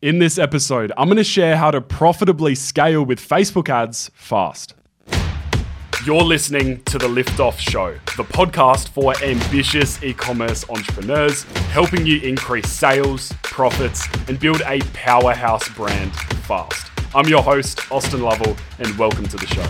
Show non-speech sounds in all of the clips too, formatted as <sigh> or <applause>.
In this episode, I'm going to share how to profitably scale with Facebook ads fast. You're listening to the Liftoff Show, the podcast for ambitious e commerce entrepreneurs, helping you increase sales, profits, and build a powerhouse brand fast. I'm your host, Austin Lovell, and welcome to the show.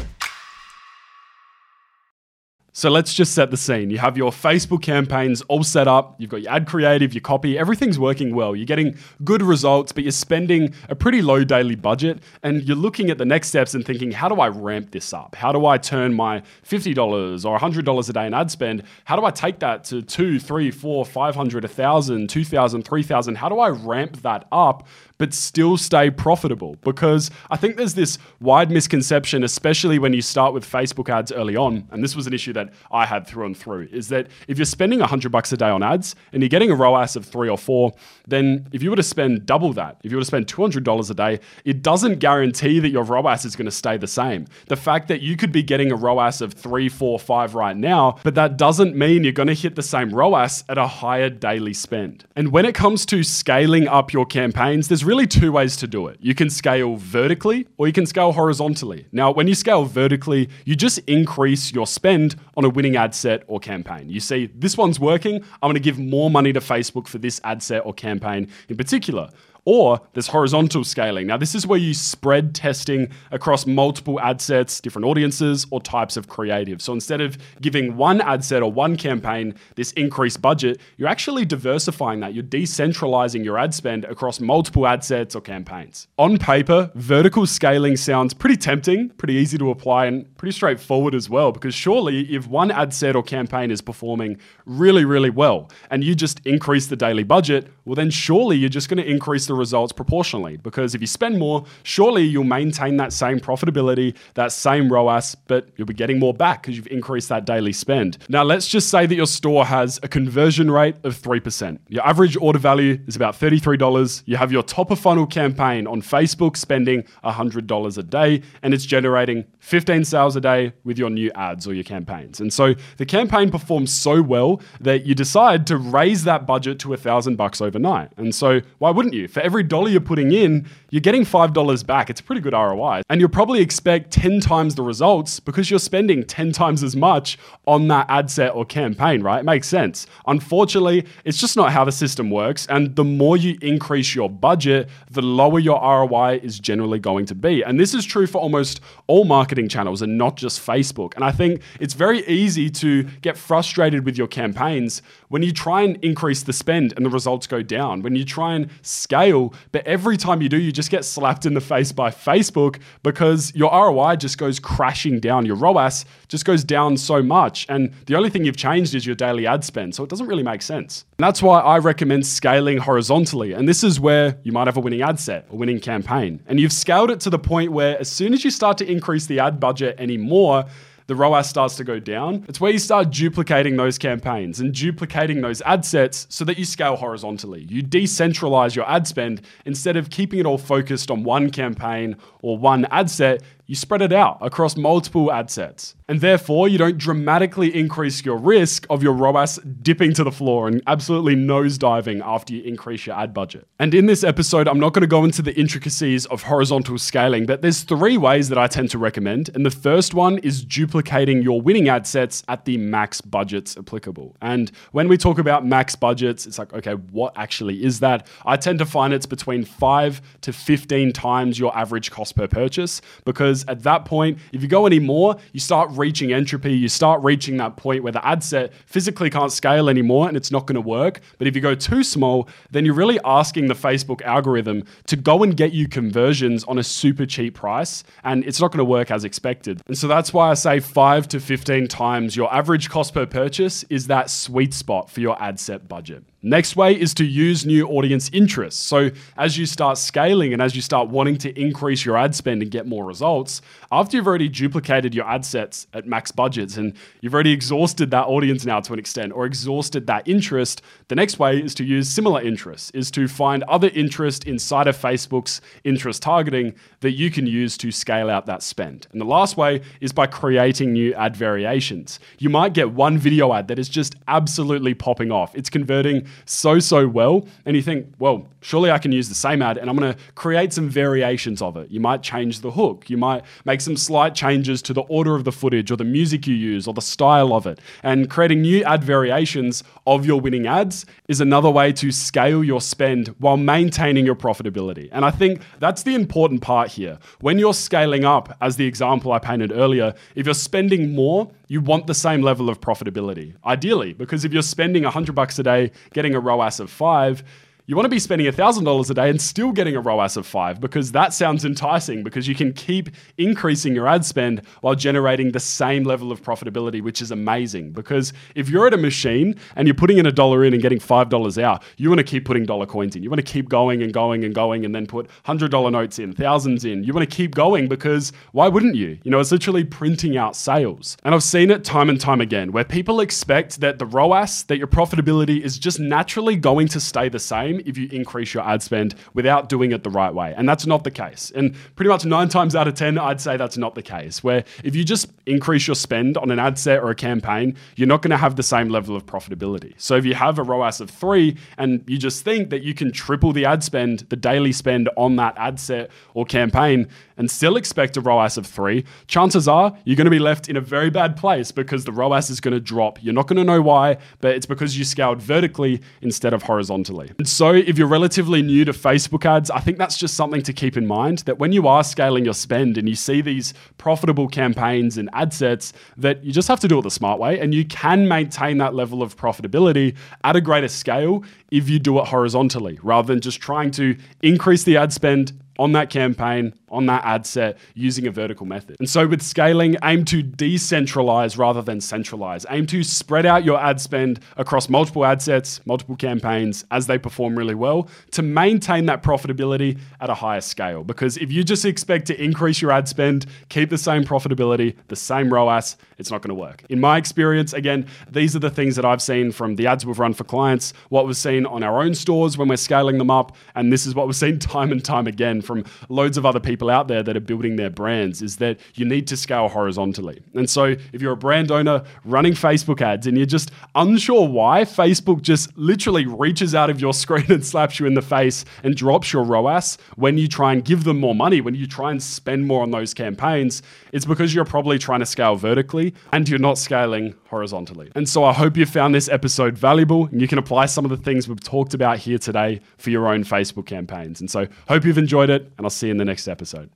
So let's just set the scene. You have your Facebook campaigns all set up, you've got your ad creative, your copy, everything's working well. You're getting good results, but you're spending a pretty low daily budget and you're looking at the next steps and thinking, how do I ramp this up? How do I turn my $50 or $100 a day in ad spend? How do I take that to two, three, four, 500, 1,000, 2,000, 3,000? How do I ramp that up but still stay profitable. Because I think there's this wide misconception, especially when you start with Facebook ads early on, and this was an issue that I had through and through, is that if you're spending 100 bucks a day on ads and you're getting a ROAS of three or four, then if you were to spend double that, if you were to spend $200 a day, it doesn't guarantee that your ROAS is going to stay the same. The fact that you could be getting a ROAS of three, four, five right now, but that doesn't mean you're going to hit the same ROAS at a higher daily spend. And when it comes to scaling up your campaigns, there's really two ways to do it. You can scale vertically or you can scale horizontally. Now, when you scale vertically, you just increase your spend on a winning ad set or campaign. You see, this one's working. I'm going to give more money to Facebook for this ad set or campaign in particular. Or there's horizontal scaling. Now, this is where you spread testing across multiple ad sets, different audiences, or types of creative. So instead of giving one ad set or one campaign this increased budget, you're actually diversifying that. You're decentralizing your ad spend across multiple ad sets or campaigns. On paper, vertical scaling sounds pretty tempting, pretty easy to apply, and pretty straightforward as well, because surely if one ad set or campaign is performing really, really well, and you just increase the daily budget, well, then surely you're just going to increase the results proportionally. Because if you spend more, surely you'll maintain that same profitability, that same ROAS, but you'll be getting more back because you've increased that daily spend. Now, let's just say that your store has a conversion rate of 3%. Your average order value is about $33. You have your top of funnel campaign on Facebook spending $100 a day, and it's generating 15 sales a day with your new ads or your campaigns. And so the campaign performs so well that you decide to raise that budget to a thousand bucks overnight. And so why wouldn't you? For every dollar you're putting in, you're getting $5 back. It's a pretty good ROI. And you'll probably expect 10 times the results because you're spending 10 times as much on that ad set or campaign, right? It makes sense. Unfortunately, it's just not how the system works. And the more you increase your budget, the lower your ROI is generally going to be. And this is true for almost all marketing channels and not just Facebook. And I think it's very easy to get frustrated with your campaigns when you try and increase the spend and the results go down, when you try and scale but every time you do, you just get slapped in the face by Facebook because your ROI just goes crashing down. Your ROAS just goes down so much. And the only thing you've changed is your daily ad spend. So it doesn't really make sense. And that's why I recommend scaling horizontally. And this is where you might have a winning ad set, a winning campaign. And you've scaled it to the point where as soon as you start to increase the ad budget anymore, the ROAS starts to go down. It's where you start duplicating those campaigns and duplicating those ad sets so that you scale horizontally. You decentralize your ad spend instead of keeping it all focused on one campaign or one ad set you spread it out across multiple ad sets. And therefore, you don't dramatically increase your risk of your ROAS dipping to the floor and absolutely nosediving after you increase your ad budget. And in this episode, I'm not going to go into the intricacies of horizontal scaling, but there's three ways that I tend to recommend. And the first one is duplicating your winning ad sets at the max budgets applicable. And when we talk about max budgets, it's like, okay, what actually is that? I tend to find it's between 5 to 15 times your average cost per purchase because because at that point, if you go any more, you start reaching entropy. You start reaching that point where the ad set physically can't scale anymore and it's not going to work. But if you go too small, then you're really asking the Facebook algorithm to go and get you conversions on a super cheap price, and it's not going to work as expected. And so that's why I say 5 to 15 times your average cost per purchase is that sweet spot for your ad set budget. Next way is to use new audience interests. So, as you start scaling and as you start wanting to increase your ad spend and get more results, after you've already duplicated your ad sets at max budgets and you've already exhausted that audience now to an extent or exhausted that interest, the next way is to use similar interests, is to find other interest inside of Facebook's interest targeting that you can use to scale out that spend. And the last way is by creating new ad variations. You might get one video ad that is just absolutely popping off. It's converting so, so well. And you think, well, surely I can use the same ad and I'm going to create some variations of it. You might change the hook, you might make some slight changes to the order of the footage or the music you use or the style of it. And creating new ad variations of your winning ads is another way to scale your spend while maintaining your profitability. And I think that's the important part here. When you're scaling up, as the example I painted earlier, if you're spending more, you want the same level of profitability, ideally, because if you're spending 100 bucks a day getting a ROAS of five, you want to be spending $1,000 a day and still getting a ROAS of five because that sounds enticing because you can keep increasing your ad spend while generating the same level of profitability, which is amazing. Because if you're at a machine and you're putting in a dollar in and getting $5 out, you want to keep putting dollar coins in. You want to keep going and going and going and then put $100 notes in, thousands in. You want to keep going because why wouldn't you? You know, it's literally printing out sales. And I've seen it time and time again where people expect that the ROAS, that your profitability is just naturally going to stay the same if you increase your ad spend without doing it the right way. And that's not the case. And pretty much nine times out of 10, I'd say that's not the case. Where if you just increase your spend on an ad set or a campaign, you're not going to have the same level of profitability. So if you have a ROAS of three and you just think that you can triple the ad spend, the daily spend on that ad set or campaign, and still expect a ROAS of three, chances are you're going to be left in a very bad place because the ROAS is going to drop. You're not going to know why, but it's because you scaled vertically instead of horizontally. And so if you're relatively new to Facebook ads, I think that's just something to keep in mind that when you are scaling your spend and you see these profitable campaigns and ad sets, that you just have to do it the smart way and you can maintain that level of profitability at a greater scale if you do it horizontally rather than just trying to increase the ad spend on that campaign, on that ad set, using a vertical method. And so with scaling, aim to decentralize rather than centralize. Aim to spread out your ad spend across multiple ad sets, multiple campaigns as they perform really well to maintain that profitability at a higher scale. Because if you just expect to increase your ad spend, keep the same profitability, the same ROAS, it's not going to work. In my experience, again, these are the things that I've seen from the ads we've run for clients, what we've seen on our own stores when we're scaling them up, and this is what we've seen <laughs> time and time again from loads of other people out there that are building their brands is that you need to scale horizontally. And so if you're a brand owner running Facebook ads and you're just unsure why, Facebook just literally reaches out of your <laughs> screen and slaps you in the face and drops your ROAS when you try and give them more money, when you try and spend more on those campaigns, it's because you're probably trying to scale vertically and you're not scaling horizontally. And so I hope you found this episode valuable and you can apply some of the things we've talked about here today for your own Facebook campaigns. And so hope you've enjoyed it and I'll see you in the next episode.